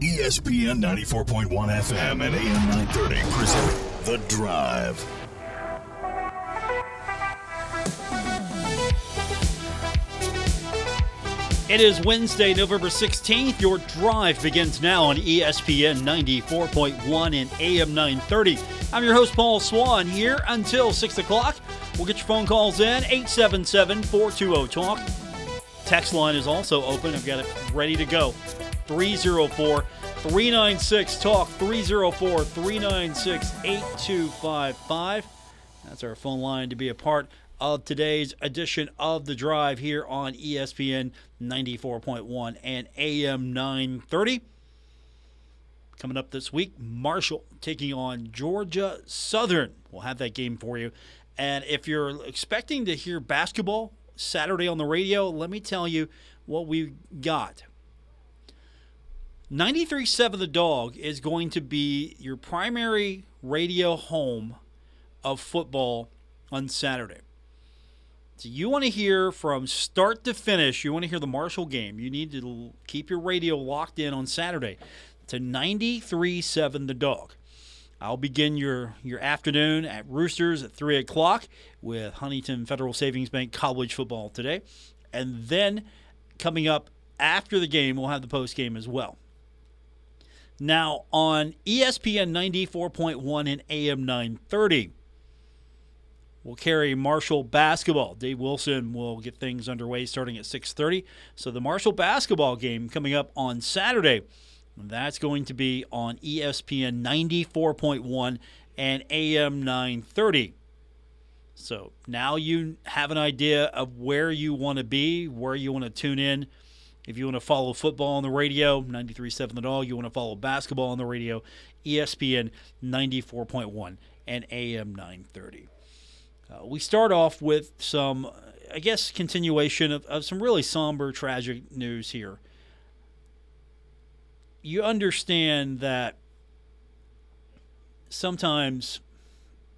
ESPN 94.1 FM and AM 930 present The Drive. It is Wednesday, November 16th. Your drive begins now on ESPN 94.1 and AM 930. I'm your host, Paul Swann, here until 6 o'clock. We'll get your phone calls in 877 420 Talk. Text line is also open. I've got it ready to go. 304 396 Talk. 304 396 8255. That's our phone line to be a part of today's edition of The Drive here on ESPN 94.1 and AM 930. Coming up this week, Marshall taking on Georgia Southern. We'll have that game for you. And if you're expecting to hear basketball Saturday on the radio, let me tell you what we got. 93.7 The Dog is going to be your primary radio home of football on Saturday. So you want to hear from start to finish, you want to hear the Marshall game. You need to keep your radio locked in on Saturday to 93.7 The Dog. I'll begin your, your afternoon at Roosters at 3 o'clock with Huntington Federal Savings Bank college football today. And then coming up after the game, we'll have the post game as well. Now on ESPN 94.1 and AM 930, we'll carry Marshall basketball. Dave Wilson will get things underway starting at 6:30. So the Marshall basketball game coming up on Saturday. That's going to be on ESPN 94.1 and AM 930. So now you have an idea of where you want to be, where you want to tune in. If you want to follow football on the radio, 93.7 The Dog. You want to follow basketball on the radio, ESPN 94.1 and AM 930. Uh, we start off with some, I guess, continuation of, of some really somber, tragic news here. You understand that sometimes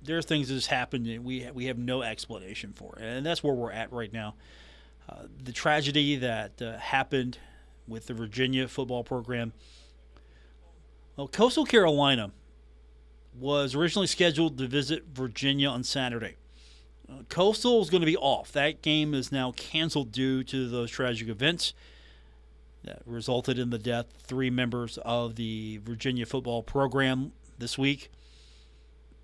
there are things that just happen and we we have no explanation for it, and that's where we're at right now. Uh, the tragedy that uh, happened with the Virginia football program. Well, Coastal Carolina was originally scheduled to visit Virginia on Saturday. Uh, Coastal is going to be off. That game is now canceled due to those tragic events that resulted in the death of three members of the Virginia football program this week.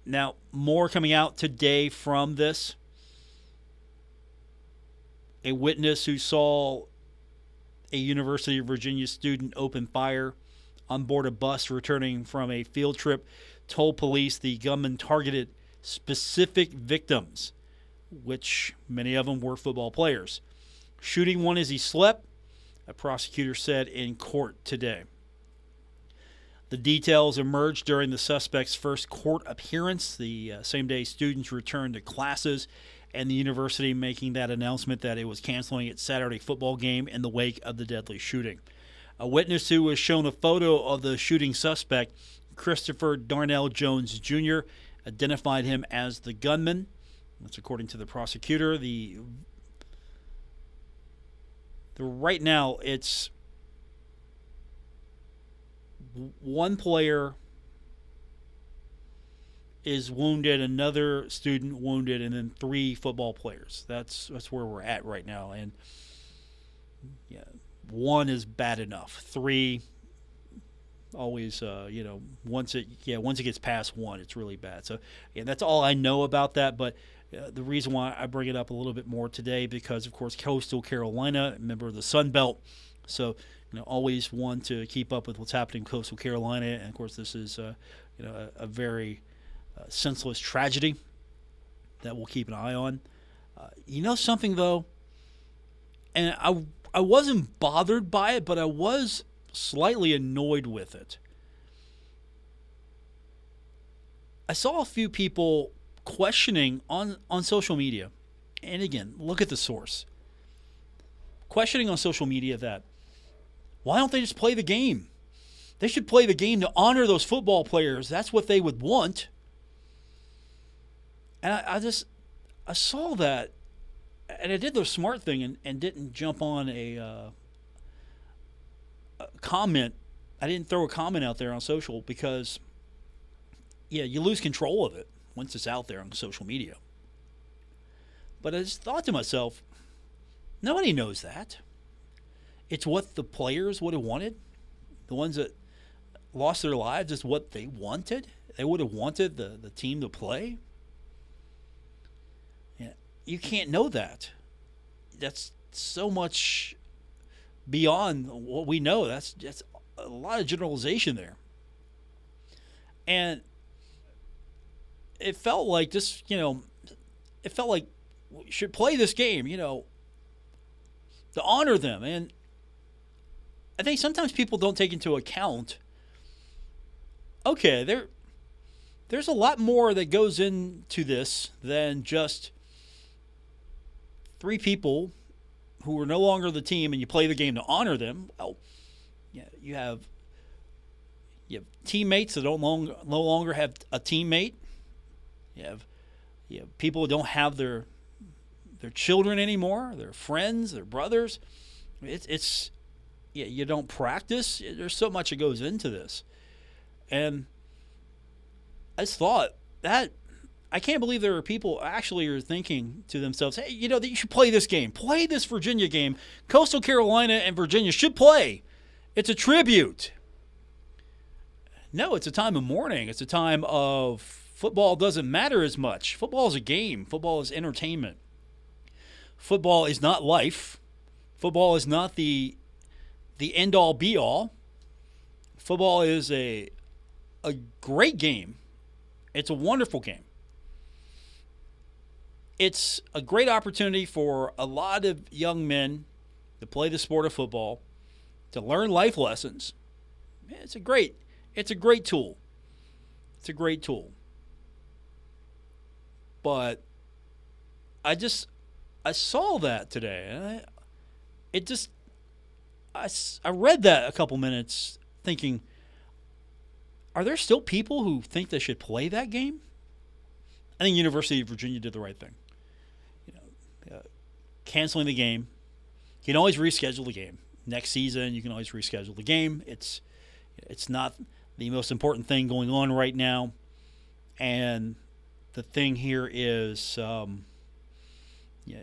Now, more coming out today from this. A witness who saw a University of Virginia student open fire on board a bus returning from a field trip told police the gunman targeted specific victims, which many of them were football players. Shooting one as he slept, a prosecutor said in court today. The details emerged during the suspect's first court appearance. The uh, same day students returned to classes, and the university making that announcement that it was canceling its Saturday football game in the wake of the deadly shooting. A witness who was shown a photo of the shooting suspect, Christopher Darnell Jones Jr., identified him as the gunman. That's according to the prosecutor. The, the right now it's one player is wounded, another student wounded, and then three football players. That's that's where we're at right now. And yeah, one is bad enough. Three always uh, you know once it yeah once it gets past one it's really bad so yeah that's all i know about that but uh, the reason why i bring it up a little bit more today because of course coastal carolina member of the sun belt so you know always one to keep up with what's happening in coastal carolina and of course this is uh, you know a, a very senseless tragedy that we'll keep an eye on uh, you know something though and i i wasn't bothered by it but i was slightly annoyed with it. I saw a few people questioning on, on social media, and again, look at the source. Questioning on social media that why don't they just play the game? They should play the game to honor those football players. That's what they would want. And I, I just I saw that, and I did the smart thing and, and didn't jump on a uh, comment I didn't throw a comment out there on social because, yeah, you lose control of it once it's out there on social media. But I just thought to myself, nobody knows that. It's what the players would have wanted. The ones that lost their lives is what they wanted. They would have wanted the, the team to play. You can't know that. That's so much beyond what we know. That's just a lot of generalization there. And it felt like this, you know, it felt like we should play this game, you know, to honor them. And I think sometimes people don't take into account okay, there there's a lot more that goes into this than just three people who are no longer the team and you play the game to honor them. Well, yeah, you have you have teammates that don't long, no longer have a teammate. You have you have people who don't have their their children anymore, their friends, their brothers. It's it's yeah, you don't practice. There's so much that goes into this. And I just thought that I can't believe there are people actually are thinking to themselves, hey, you know, that you should play this game. Play this Virginia game. Coastal Carolina and Virginia should play. It's a tribute. No, it's a time of mourning. It's a time of football doesn't matter as much. Football is a game, football is entertainment. Football is not life. Football is not the the end all be all. Football is a a great game. It's a wonderful game. It's a great opportunity for a lot of young men to play the sport of football, to learn life lessons. It's a great it's a great tool. It's a great tool. But I just I saw that today and I, it just I, I read that a couple minutes thinking are there still people who think they should play that game? I think University of Virginia did the right thing. Canceling the game. You can always reschedule the game next season. You can always reschedule the game. It's it's not the most important thing going on right now, and the thing here is, um, yeah,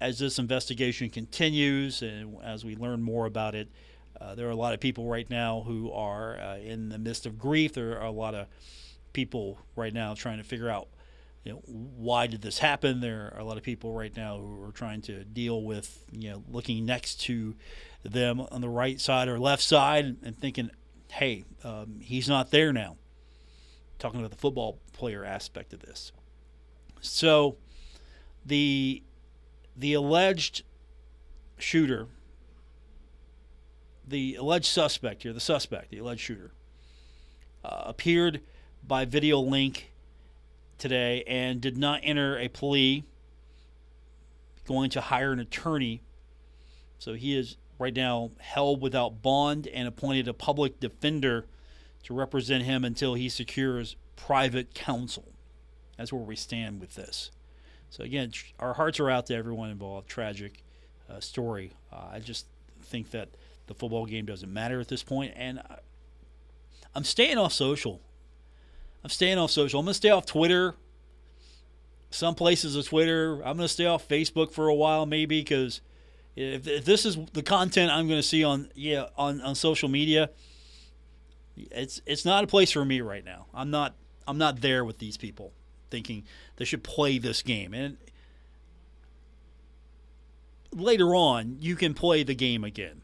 as this investigation continues and as we learn more about it, uh, there are a lot of people right now who are uh, in the midst of grief. There are a lot of people right now trying to figure out, you know, why did this happen? There are a lot of people right now who are trying to deal with, you know, looking next to them on the right side or left side and thinking, hey, um, he's not there now. Talking about the football player aspect of this. So, the the alleged shooter the alleged suspect here, the suspect, the alleged shooter, uh, appeared by video link today and did not enter a plea, going to hire an attorney. So he is right now held without bond and appointed a public defender to represent him until he secures private counsel. That's where we stand with this. So again, our hearts are out to everyone involved. Tragic uh, story. Uh, I just think that the football game doesn't matter at this point, and I, I'm staying off social. I'm staying off social. I'm gonna stay off Twitter. Some places of Twitter. I'm gonna stay off Facebook for a while, maybe, because if, if this is the content I'm gonna see on yeah on, on social media, it's it's not a place for me right now. I'm not I'm not there with these people thinking they should play this game. And later on, you can play the game again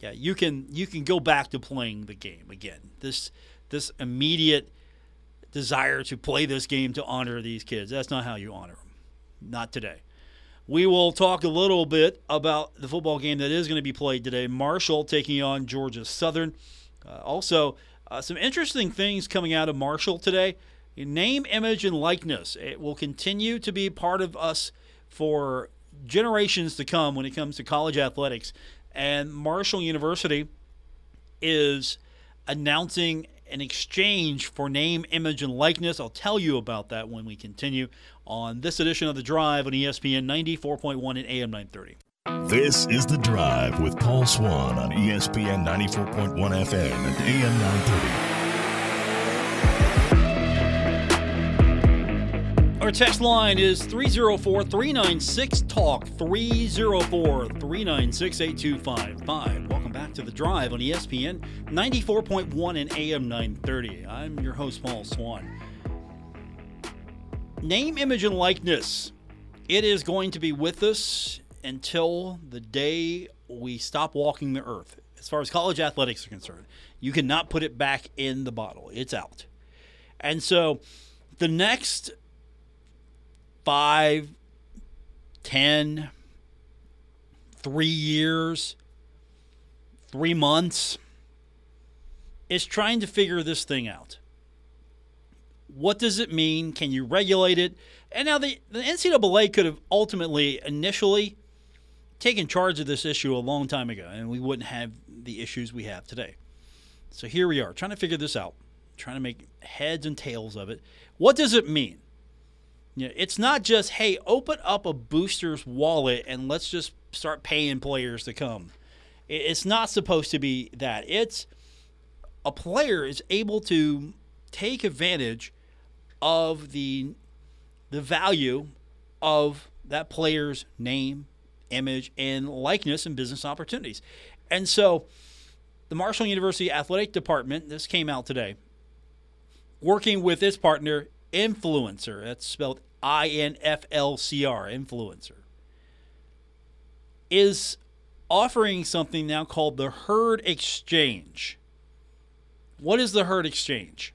yeah, you can you can go back to playing the game again. This this immediate desire to play this game to honor these kids. That's not how you honor them. Not today. We will talk a little bit about the football game that is going to be played today. Marshall taking on Georgia Southern. Uh, also, uh, some interesting things coming out of Marshall today. Name, image, and likeness. It will continue to be part of us for generations to come when it comes to college athletics. And Marshall University is announcing an exchange for name, image, and likeness. I'll tell you about that when we continue on this edition of The Drive on ESPN 94.1 and AM 930. This is The Drive with Paul Swann on ESPN 94.1 FM and AM 930. Our text line is 304 396 Talk, 304 396 8255. Welcome back to The Drive on ESPN 94.1 and AM 930. I'm your host, Paul Swann. Name, image, and likeness. It is going to be with us until the day we stop walking the earth. As far as college athletics are concerned, you cannot put it back in the bottle, it's out. And so the next five, ten, three years, three months is trying to figure this thing out. What does it mean? Can you regulate it? And now the, the NCAA could have ultimately, initially, taken charge of this issue a long time ago, and we wouldn't have the issues we have today. So here we are, trying to figure this out, trying to make heads and tails of it. What does it mean? It's not just, hey, open up a booster's wallet and let's just start paying players to come. It's not supposed to be that. It's a player is able to take advantage of the the value of that player's name, image, and likeness and business opportunities. And so the Marshall University Athletic Department, this came out today, working with its partner, Influencer, that's spelled I N F L C R, Influencer, is offering something now called the Herd Exchange. What is the Herd Exchange?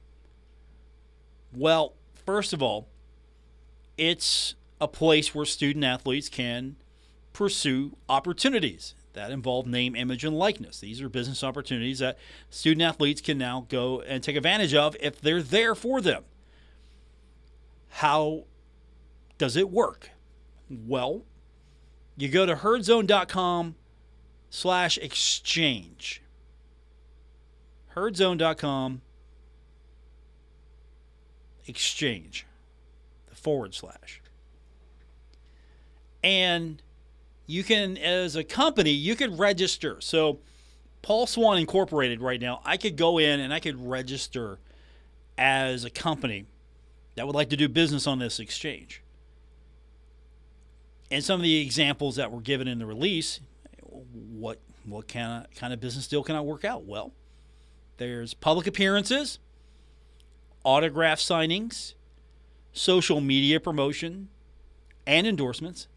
Well, first of all, it's a place where student athletes can pursue opportunities that involve name, image, and likeness. These are business opportunities that student athletes can now go and take advantage of if they're there for them. How does it work? Well, you go to herdzone.com slash exchange. herdzone.com exchange, the forward slash. And you can, as a company, you could register. So, Paul Swann Incorporated right now, I could go in and I could register as a company that would like to do business on this exchange. And some of the examples that were given in the release, what what kind of kind of business deal can I work out? Well, there's public appearances, autograph signings, social media promotion and endorsements,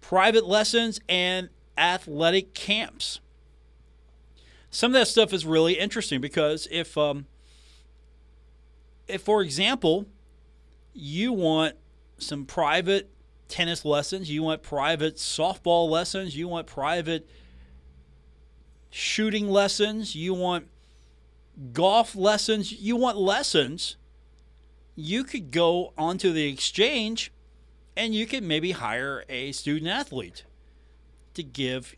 private lessons, and athletic camps. Some of that stuff is really interesting because if, um, if for example, you want some private tennis lessons, you want private softball lessons, you want private shooting lessons, you want golf lessons, you want lessons, you could go onto the exchange and you could maybe hire a student athlete to give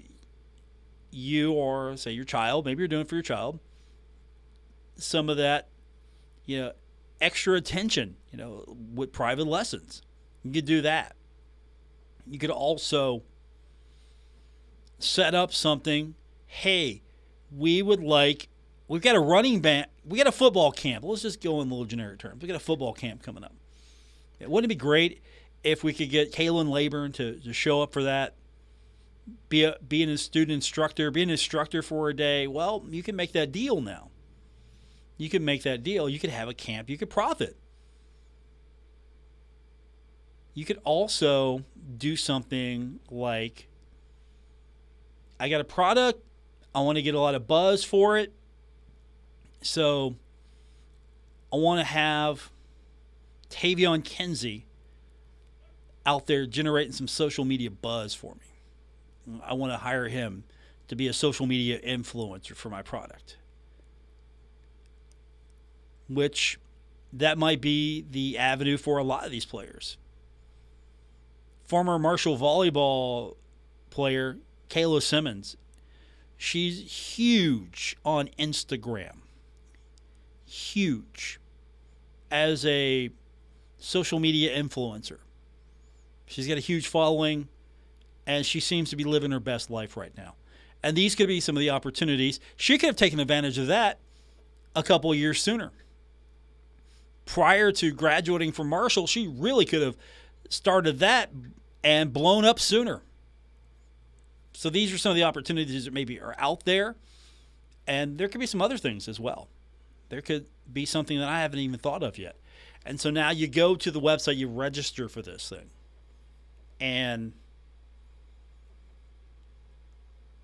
you or say your child, maybe you're doing for your child, some of that, you know, extra attention, you know, with private lessons. You could do that. You could also set up something, hey, we would like we've got a running back we got a football camp. Let's just go in little generic terms. We got a football camp coming up. Wouldn't it be great if we could get Khalan Laborn to, to show up for that? Be a, being a student instructor, be an instructor for a day. Well, you can make that deal now. You can make that deal. You could have a camp. You could profit. You could also do something like I got a product, I want to get a lot of buzz for it. So I want to have Taevion Kinsey out there generating some social media buzz for me. I want to hire him to be a social media influencer for my product. Which that might be the avenue for a lot of these players. Former Marshall volleyball player Kayla Simmons, she's huge on Instagram. Huge as a social media influencer. She's got a huge following. and she seems to be living her best life right now. And these could be some of the opportunities. She could have taken advantage of that a couple years sooner. Prior to graduating from Marshall, she really could have started that and blown up sooner. So these are some of the opportunities that maybe are out there. And there could be some other things as well. There could be something that I haven't even thought of yet. And so now you go to the website, you register for this thing. And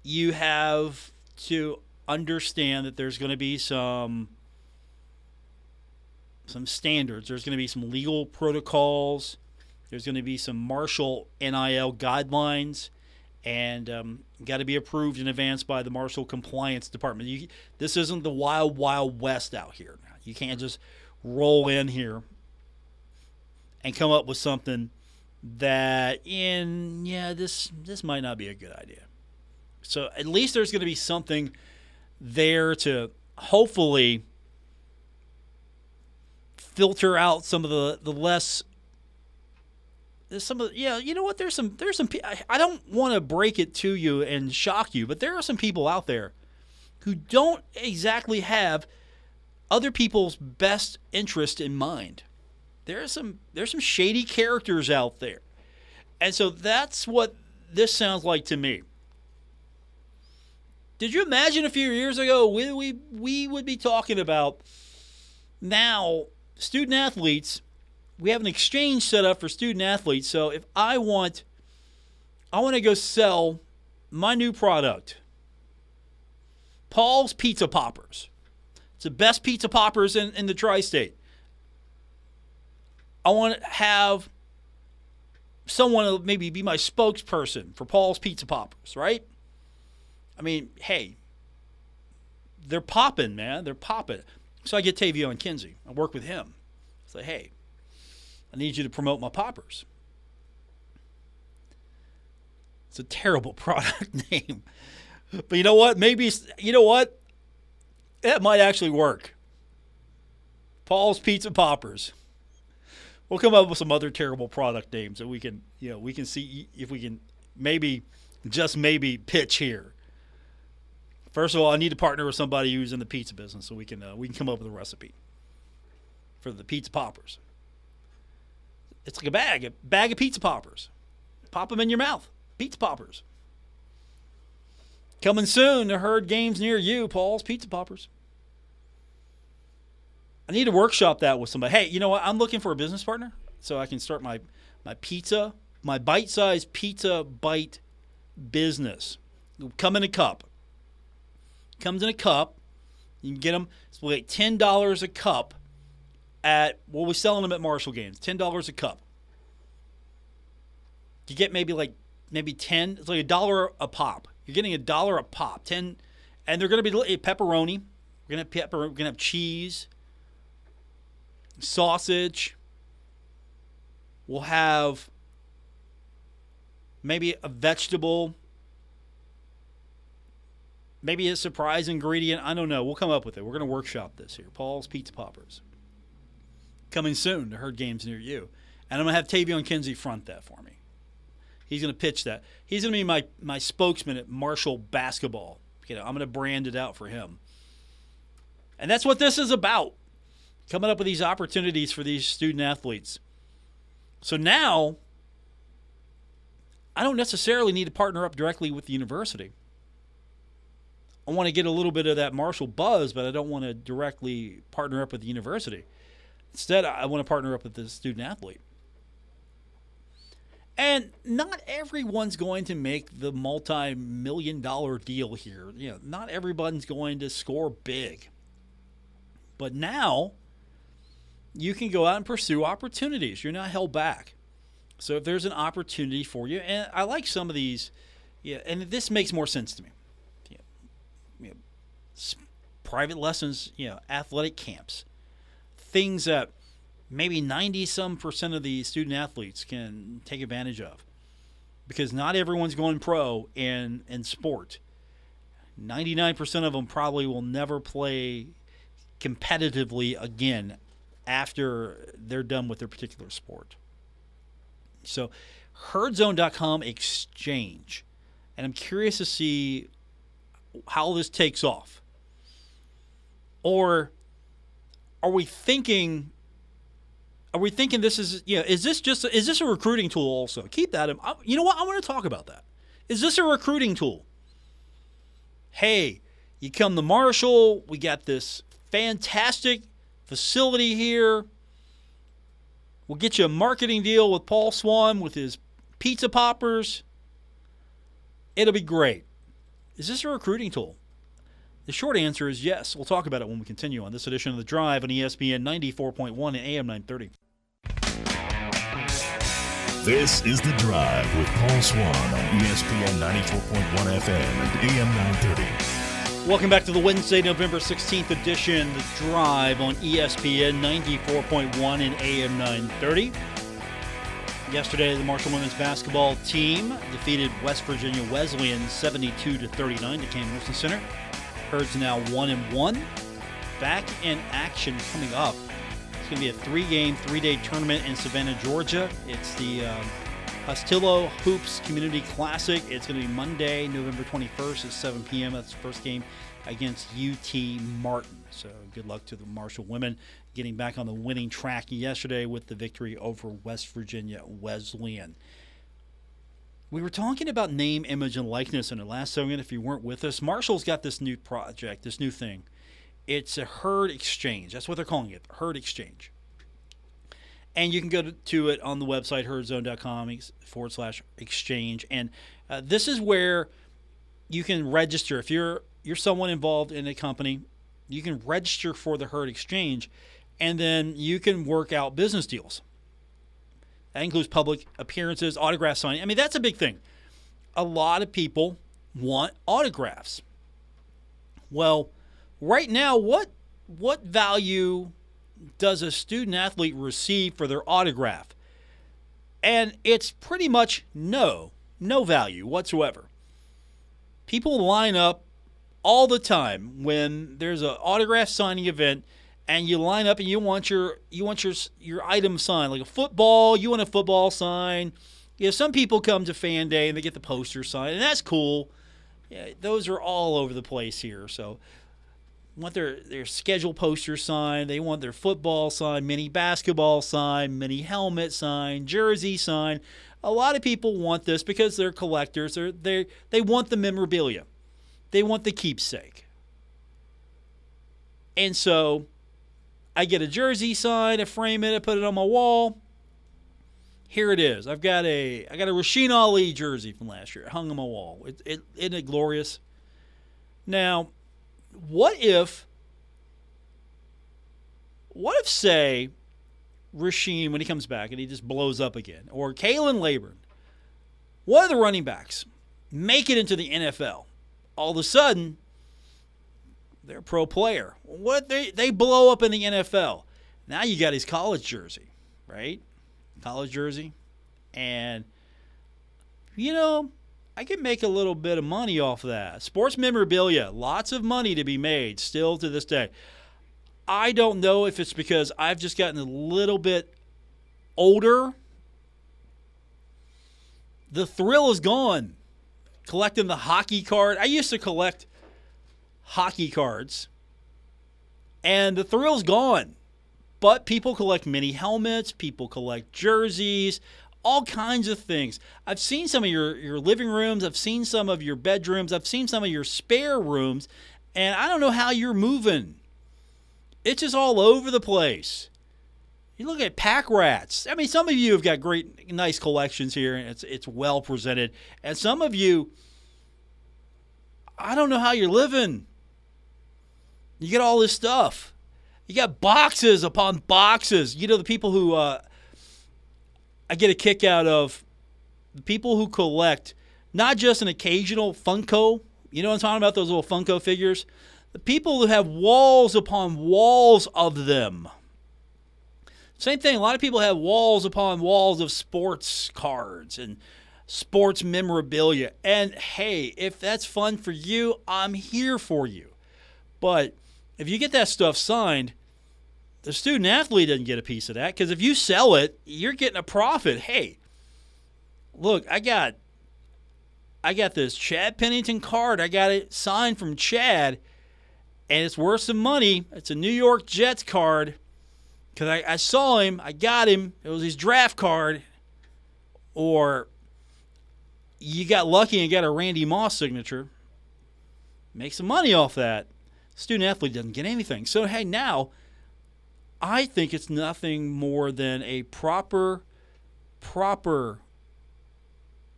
you have to understand that there's going to be some some standards. There's going to be some legal protocols. There's going to be some Marshall NIL guidelines, and um, got to be approved in advance by the Marshall Compliance Department. You, this isn't the wild, wild west out here. You can't just roll in here and come up with something that in yeah this this might not be a good idea. So at least there's going to be something there to hopefully filter out some of the the less there's some of yeah you know what? There's some there's some I don't want to break it to you and shock you but there are some people out there who don't exactly have other people's best interest in mind. There's some there's some shady characters out there. And so that's what this sounds like to me. Did you imagine a few years ago we we, we would be talking about now student athletes we have an exchange set up for student athletes. So if I want, I want to go sell my new product, Paul's Pizza Poppers. It's the best pizza poppers in, in the tri state. I want to have someone maybe be my spokesperson for Paul's Pizza Poppers, right? I mean, hey, they're popping, man. They're popping. So I get Taevion Kinsey. I work with him. Say, hey, I need you to promote my poppers. It's a terrible product name. But you know what? Maybe, you know what? That might actually work. Paul's Pizza Poppers. We'll come up with some other terrible product names that we can, you know, we can see if we can maybe, just maybe, pitch here. First of all, I need to partner with somebody who's in the pizza business so we can uh, we can come up with a recipe for the pizza poppers. It's like a bag, a bag of pizza poppers. Pop them in your mouth. Pizza poppers. Coming soon to herd games near you, Paul's Pizza Poppers. I need to workshop that with somebody. Hey, you know what? I'm looking for a business partner so I can start my, my pizza, my bite sized pizza bite business. come in a cup. Comes in a cup. You can get them, it's like $10 a cup at well, we're selling them at Marshall games, ten dollars a cup. You get maybe like maybe ten. It's like a dollar a pop. You're getting a dollar a pop. Ten, and they're going to be a pepperoni. We're going to have pepper. We're going to have cheese, sausage. We'll have maybe a vegetable, maybe a surprise ingredient. I don't know. We'll come up with it. We're going to workshop this here. Paul's Pizza Poppers coming soon to herd games near you. And I'm going to have Taevion Kinsey front that for me. He's going to pitch that. He's going to be my, my spokesman at Marshall basketball. You know, I'm going to brand it out for him. And that's what this is about. Coming up with these opportunities for these student athletes. So now, I don't necessarily need to partner up directly with the university. I want to get a little bit of that Marshall buzz, but I don't want to directly partner up with the university. Instead, I want to partner up with the student athlete. And not everyone's going to make the multi million dollar deal here. You know, not everyone's going to score big. But now you can go out and pursue opportunities. You're not held back. So if there's an opportunity for you, and I like some of these, yeah, and this makes more sense to me. Yeah, know, private lessons, you know, athletic camps things that maybe 90 some percent of the student athletes can take advantage of because not everyone's going pro in in sport 99% of them probably will never play competitively again after they're done with their particular sport so herdzone.com exchange. And I'm curious to see how this takes off. Or are we thinking are we thinking this is you know is this just is this a recruiting tool also? Keep that in you know what? I want to talk about that. Is this a recruiting tool? Hey you come to marshall we got this fantastic facility here. We'll get you a marketing deal with paul swann with his pizza poppers. It'll be great. Is this a recruiting tool the short answer is yes. We'll talk about it when we continue on this edition of The Drive on ESPN 94.1 and AM 930. This is The Drive with Paul Swann on ESPN 94.1 FM and AM 930. Welcome back to the Wednesday, November 16th edition, The Drive on ESPN 94.1 and AM 930. Yesterday, the Marshall women's basketball team defeated West Virginia Wesleyan 72 to 39 to Cam Wilson Center. Herd's now one and one. Back in action coming up It's going to be a three game, three day tournament in Savannah, Georgia. It's the um, Hostilo Hoops Community Classic. It's going to be Monday, November 21st at 7 p.m. That's the first game against UT Martin. So good luck to the Marshall women getting back on the winning track yesterday with the victory over West Virginia Wesleyan. We were talking about name, image, and likeness in the last segment. If you weren't with us, Marshall's got this new project, this new thing it's a herd exchange. That's what they're calling it, herd exchange. And you can go to it on the website, herdzone.com forward slash exchange. And uh, this is where you can register. If you're you're someone involved in a company, you can register for the herd exchange, and then you can work out business deals. That includes public appearances, autograph signing. I mean, that's a big thing. A lot of people want autographs. Well, right now, what what value does a student athlete receive for their autograph? And it's pretty much no, no value whatsoever. People line up all the time when there's an autograph signing event and you line up and you want your you want your your item signed like a football you want a football sign you know some people come to fan day and they get the poster signed and that's cool yeah, those are all over the place here so want their, their schedule poster signed. They want their football sign mini basketball sign mini helmet sign jersey sign A lot of people want this because they're collectors. They're, they they want the memorabilia. They want the keepsake. And so I get a jersey signed, I frame it, I put it on my wall. Here it is. I've got a I got a Rasheen Ali jersey from last year. hung on my wall. It, it, isn't it glorious? Now, what if what if say Rasheen when he comes back and he just blows up again, or Khalan Laborn, one of the running backs, make it into the NFL. All of a sudden, they're a pro player. What they they blow up in the NFL. Now you got his college jersey, right? College jersey, and you know I can make a little bit of money off of that. Sports memorabilia, lots of money to be made still to this day. I don't know if it's because I've just gotten a little bit older. The thrill is gone. Collecting the hockey card. I used to collect hockey cards, and the thrill's gone. But people collect mini helmets, people collect jerseys all kinds of things. I've seen some of your, your living rooms, I've seen some of your bedrooms, I've seen some of your spare rooms, and I don't know how you're moving. It's just all over the place. You look at pack rats. I mean, some of you have got great, nice collections here, and it's it's well presented. And some of you, I don't know how you're living. You get all this stuff. You got boxes upon boxes. You know the people who uh, I get a kick out of the people who collect not just an occasional Funko. You know what I'm talking about? Those little Funko figures. The people who have walls upon walls of them. Same thing. A lot of people have walls upon walls of sports cards and sports memorabilia. And hey, if that's fun for you, I'm here for you. But if you get that stuff signed, the student athlete doesn't get a piece of that because if you sell it, you're getting a profit. Hey, look, I got I got this Chad Pennington card. I got it signed from Chad, and it's worth some money. It's a New York Jets card because I, I saw him, I got him. It was his draft card, or you got lucky and got a Randy Moss signature. Make some money off that. Student athlete doesn't get anything. So hey, now I think it's nothing more than a proper, proper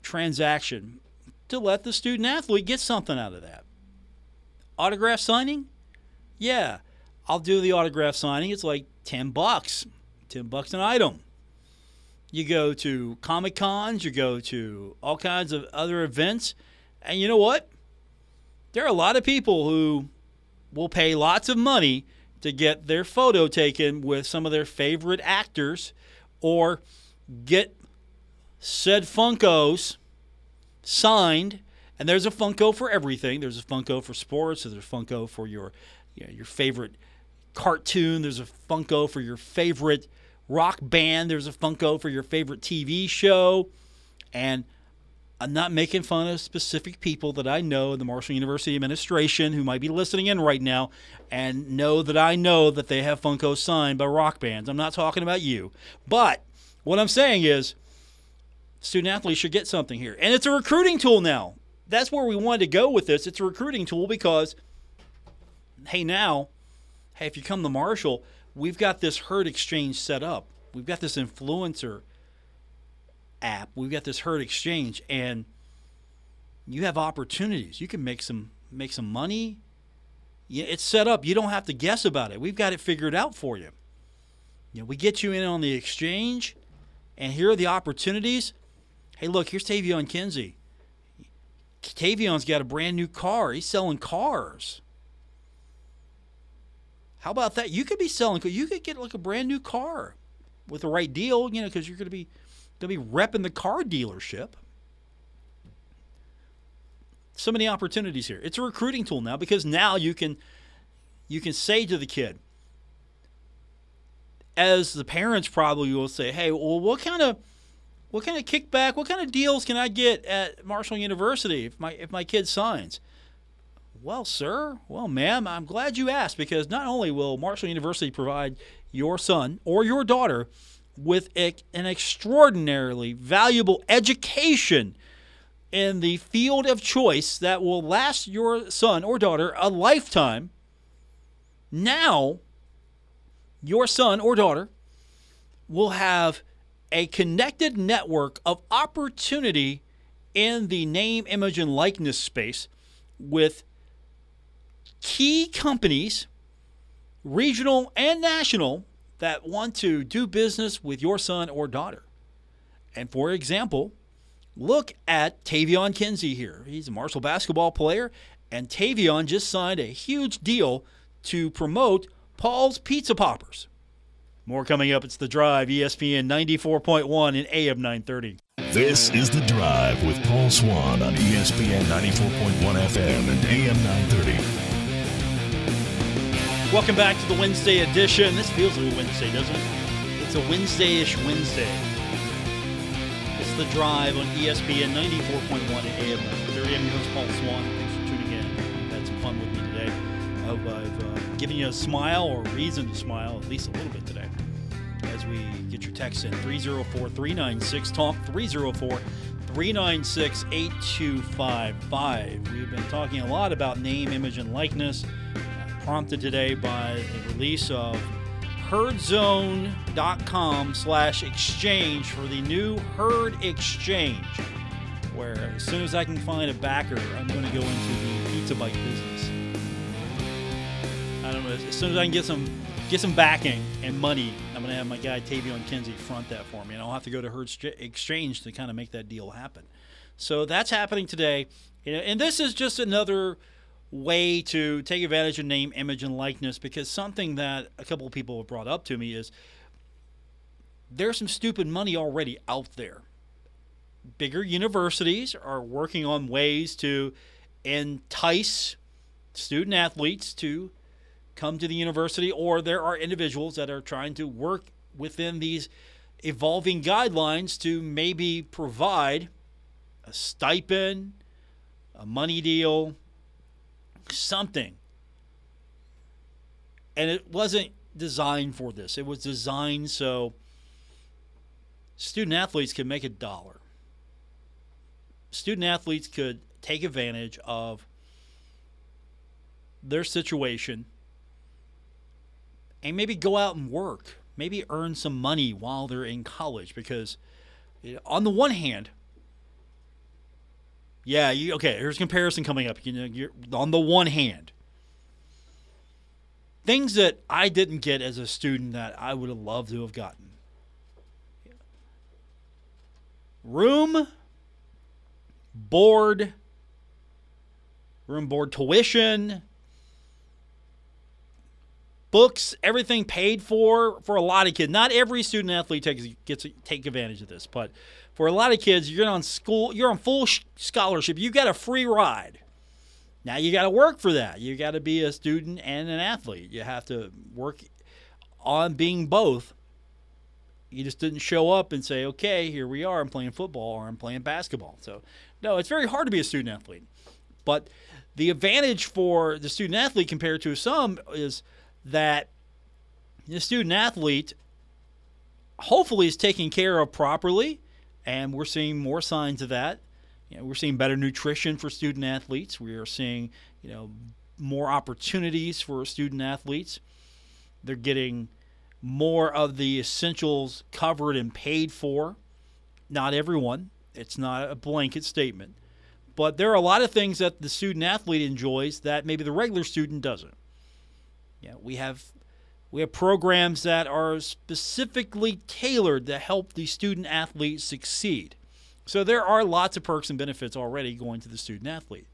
transaction to let the student athlete get something out of that. Autograph signing? Yeah, I'll do the autograph signing. It's like 10 bucks, 10 bucks an item. You go to Comic Cons, you go to all kinds of other events, and you know what? There are a lot of people who will pay lots of money to get their photo taken with some of their favorite actors or get said Funkos signed. And there's a Funko for everything. There's a Funko for sports. There's a Funko for your you know, your favorite cartoon. There's a Funko for your favorite rock band. There's a Funko for your favorite TV show. And I'm not making fun of specific people that I know in the Marshall University administration who might be listening in right now and know that I know that they have Funko signed by rock bands. I'm not talking about you. But what I'm saying is student athletes should get something here. And it's a recruiting tool now. That's where we wanted to go with this. It's a recruiting tool because, hey, now hey, if you come to Marshall, we've got this herd exchange set up. We've got this influencer app. We've got this herd exchange, and you have opportunities. You can make some make some money. It's set up. You don't have to guess about it. We've got it figured out for you. You know, we get you in on the exchange, and here are the opportunities. Hey, look, here's Taevion Kinsey. Taevion's got a brand new car. He's selling cars. How about that? You could be selling. You could get like a brand new car with the right deal, you know, because you're going to be to be repping the car dealership. So many opportunities here. It's a recruiting tool now because now you can you can say to the kid, as the parents probably will say, "Hey, well, what kind of what kind of kickback, what kind of deals can I get at Marshall University if my if my kid signs?" Well, sir, well, ma'am, I'm glad you asked because not only will Marshall University provide your son or your daughter with an extraordinarily valuable education in the field of choice that will last your son or daughter a lifetime, now your son or daughter will have a connected network of opportunity in the name, image, and likeness space with key companies, regional and national, that want to do business with your son or daughter. And for example, look at Taevion Kinsey here. He's a Marshall basketball player, and Taevion just signed a huge deal to promote Paul's Pizza Poppers. More coming up. It's The Drive, ESPN 94.1 and AM 930. This is The Drive with Paul Swann on ESPN 94.1 FM and AM 930. Welcome back to the Wednesday edition. This feels like a Wednesday, doesn't it? It's a Wednesday-ish Wednesday. It's the drive on ESPN 94.1 at AM 30. I'm your host, Paul Swann. Thanks for tuning in. Had some fun with me today. I hope I've uh, given you a smile or a reason to smile at least a little bit today as we get your texts in 304-396-TALK, 304-396-8255. We've been talking a lot about name, image, and likeness prompted today by the release of herdzone.com slash exchange for the new herd exchange where as soon as i can find a backer i'm going to go into the pizza bite business. I don't know as soon as i can get some get some backing and money i'm going to have my guy taevion kinsey front that for me and i'll have to go to herd exchange to kind of make that deal happen. So that's happening today and this is just another way to take advantage of name, image, and likeness because something that a couple of people have brought up to me is there's some stupid money already out there. Bigger universities are working on ways to entice student athletes to come to the university, or there are individuals that are trying to work within these evolving guidelines to maybe provide a stipend, a money deal, something. And it wasn't designed for this. It was designed so student athletes could make a dollar. Student athletes could take advantage of their situation and maybe go out and work, maybe earn some money while they're in college. Because, on the one hand, yeah, you, okay. Here's comparison coming up. You know, you're on the one hand, things that I didn't get as a student that I would have loved to have gotten. Room, board, room board tuition, books, everything paid for for a lot of kids. Not every student athlete takes gets take advantage of this, but for a lot of kids, you're on school, you're on full scholarship. You got a free ride. Now you got to work for that. You got to be a student and an athlete. You have to work on being both. You just didn't show up and say, "Okay, here we are. I'm playing football or I'm playing basketball." So, no, it's very hard to be a student athlete. But the advantage for the student athlete compared to some is that the student athlete hopefully is taken care of properly, and we're seeing more signs of that. You know, we're seeing better nutrition for student athletes. We are seeing, you know, more opportunities for student athletes. They're getting more of the essentials covered and paid for. Not everyone. It's not a blanket statement. But there are a lot of things that the student athlete enjoys that maybe the regular student doesn't. Yeah, we have we have programs that are specifically tailored to help the student athlete succeed. So there are lots of perks and benefits already going to the student athlete.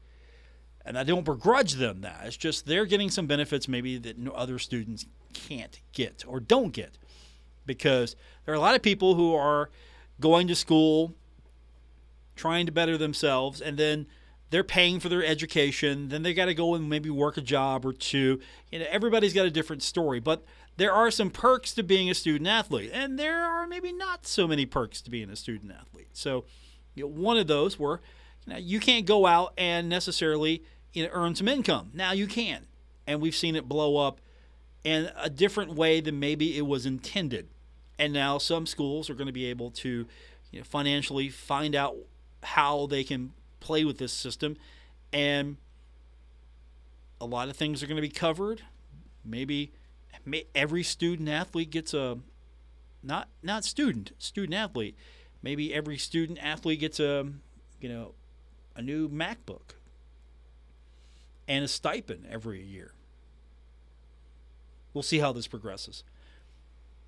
And I don't begrudge them that. It's just they're getting some benefits maybe that other students can't get or don't get. Because there are a lot of people who are going to school trying to better themselves and then they're paying for their education then they got to go and maybe work a job or two you know everybody's got a different story but there are some perks to being a student athlete and there are maybe not so many perks to being a student athlete so you know, one of those were you, know, you can't go out and necessarily you know, earn some income. Now you can. And we've seen it blow up in a different way than maybe it was intended. And now some schools are going to be able to you know, financially find out how they can play with this system. And a lot of things are going to be covered. Maybe every student athlete gets a not not student student athlete maybe every student athlete gets a you know a new MacBook and a stipend every year. We'll see how this progresses.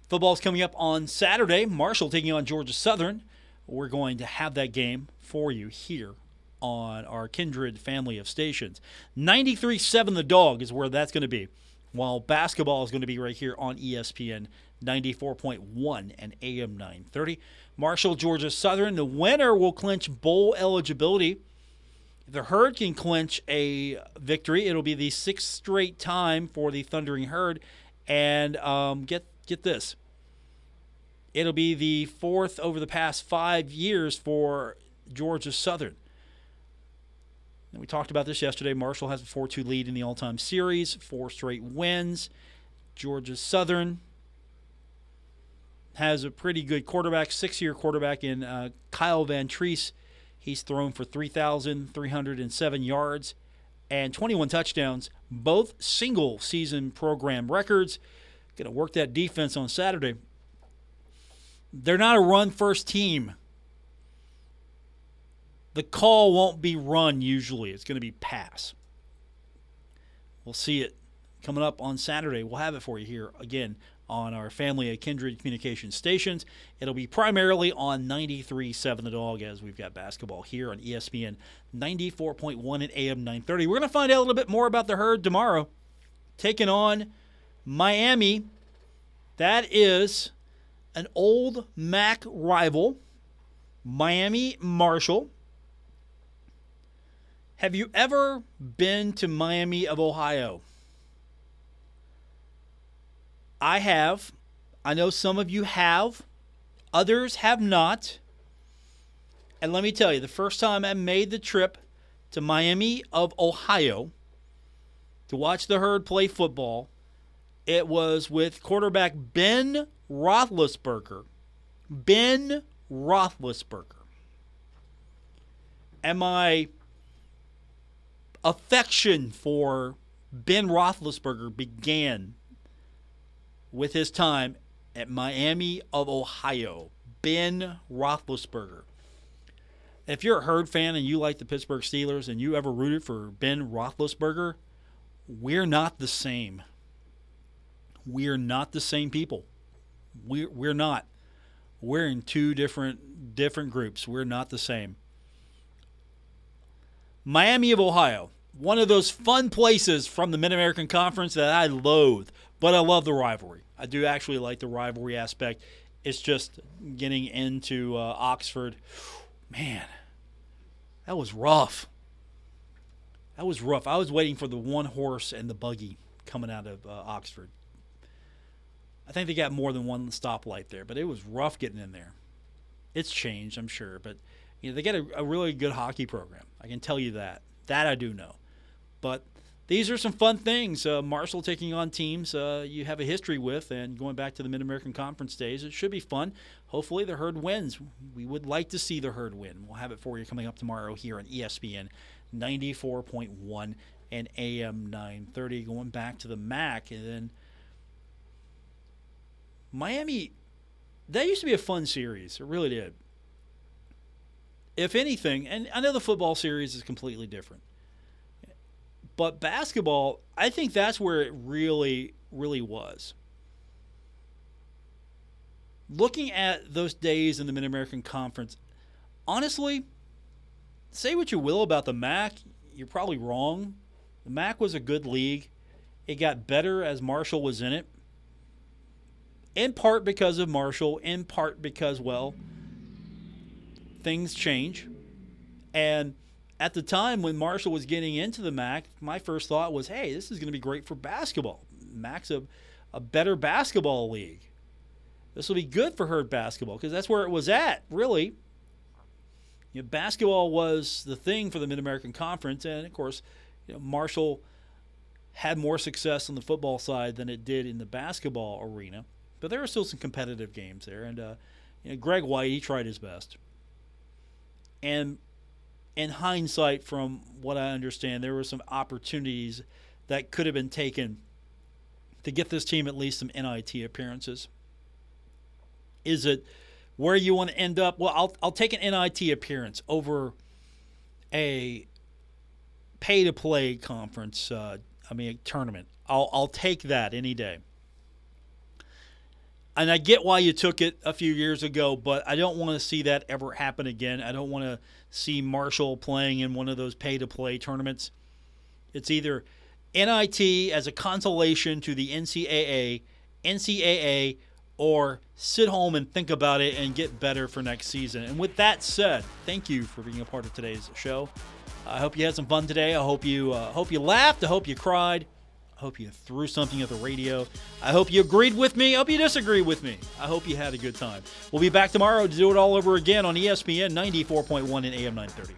Football is coming up on Saturday. Marshall taking on Georgia Southern. We're going to have that game for you here on our kindred family of stations. 93.7 The Dog is where that's going to be, while basketball is going to be right here on ESPN 94.1 and AM 930. Marshall, Georgia Southern. The winner will clinch bowl eligibility. If the Herd can clinch a victory, it'll be the sixth straight time for the Thundering Herd. And um, get get this, it'll be the fourth over the past five years for Georgia Southern. And we talked about this yesterday. Marshall has a 4 2 lead in the all time series, four straight wins. Georgia Southern has a pretty good quarterback, six year quarterback in uh, Kyle Vantrease. He's thrown for 3,307 yards and 21 touchdowns, both single season program records. Going to work that defense on Saturday. They're not a run first team. The call won't be run usually, it's going to be pass. We'll see it coming up on Saturday. We'll have it for you here again on our family of kindred communication stations. It'll be primarily on 93.7 The Dog as we've got basketball here on ESPN 94.1 at AM 930. We're going to find out a little bit more about the herd tomorrow. Taking on Miami. That is an old MAC rival, Miami Marshall. Have you ever been to Miami of Ohio? I have. I know some of you have. Others have not. And let me tell you, the first time I made the trip to Miami of Ohio to watch the herd play football, it was with quarterback Ben Roethlisberger. Ben Roethlisberger. And my affection for Ben Roethlisberger began with his time at Miami of Ohio. Ben Roethlisberger. If you're a Herd fan and you like the Pittsburgh Steelers and you ever rooted for Ben Roethlisberger, we're not the same. We're not the same people. We're, we're not. We're in two different different groups. We're not the same. Miami of Ohio, one of those fun places from the Mid American Conference that I loathe, but I love the rivalry. I do actually like the rivalry aspect. It's just getting into uh, Oxford. Man, that was rough. That was rough. I was waiting for the one horse and the buggy coming out of uh, Oxford. I think they got more than one stoplight there, but it was rough getting in there. It's changed, I'm sure, but you know they get a, a really good hockey program. I can tell you that. That I do know. But these are some fun things. Uh, Marshall taking on teams uh, you have a history with, and going back to the Mid American Conference days, it should be fun. Hopefully, the herd wins. We would like to see the herd win. We'll have it for you coming up tomorrow here on ESPN 94.1 and AM 930. Going back to the MAC, and then Miami. That used to be a fun series. It really did. If anything, and I know the football series is completely different but basketball, I think that's where it really, really was. Looking at those days in the Mid American Conference, honestly, say what you will about the MAC, you're probably wrong. The MAC was a good league. It got better as Marshall was in it. In part because of Marshall, in part because, well, things change. And at the time when Marshall was getting into the MAC, my first thought was, hey, this is going to be great for basketball. MAC's a, a better basketball league. This will be good for Herd basketball because that's where it was at, really. You know, basketball was the thing for the Mid American Conference, and of course, you know, Marshall had more success on the football side than it did in the basketball arena. But there were still some competitive games there, and uh, you know, Greg White he tried his best. And in hindsight, from what I understand, there were some opportunities that could have been taken to get this team at least some NIT appearances. Is it where you want to end up? Well, I'll, I'll take an NIT appearance over a pay to play conference, uh, I mean, tournament. I'll, I'll take that any day and I get why you took it a few years ago, but I don't want to see that ever happen again. I don't want to see Marshall playing in one of those pay to play tournaments. It's either NIT as a consolation to the NCAA, NCAA, or sit home and think about it and get better for next season. And with that said, thank you for being a part of today's show. I hope you had some fun today. I hope you uh, hope you laughed. I hope you cried hope you threw something at the radio. I hope you agreed with me. I hope you disagreed with me. I hope you had a good time. We'll be back tomorrow to do it all over again on ESPN 94.1 and AM 930.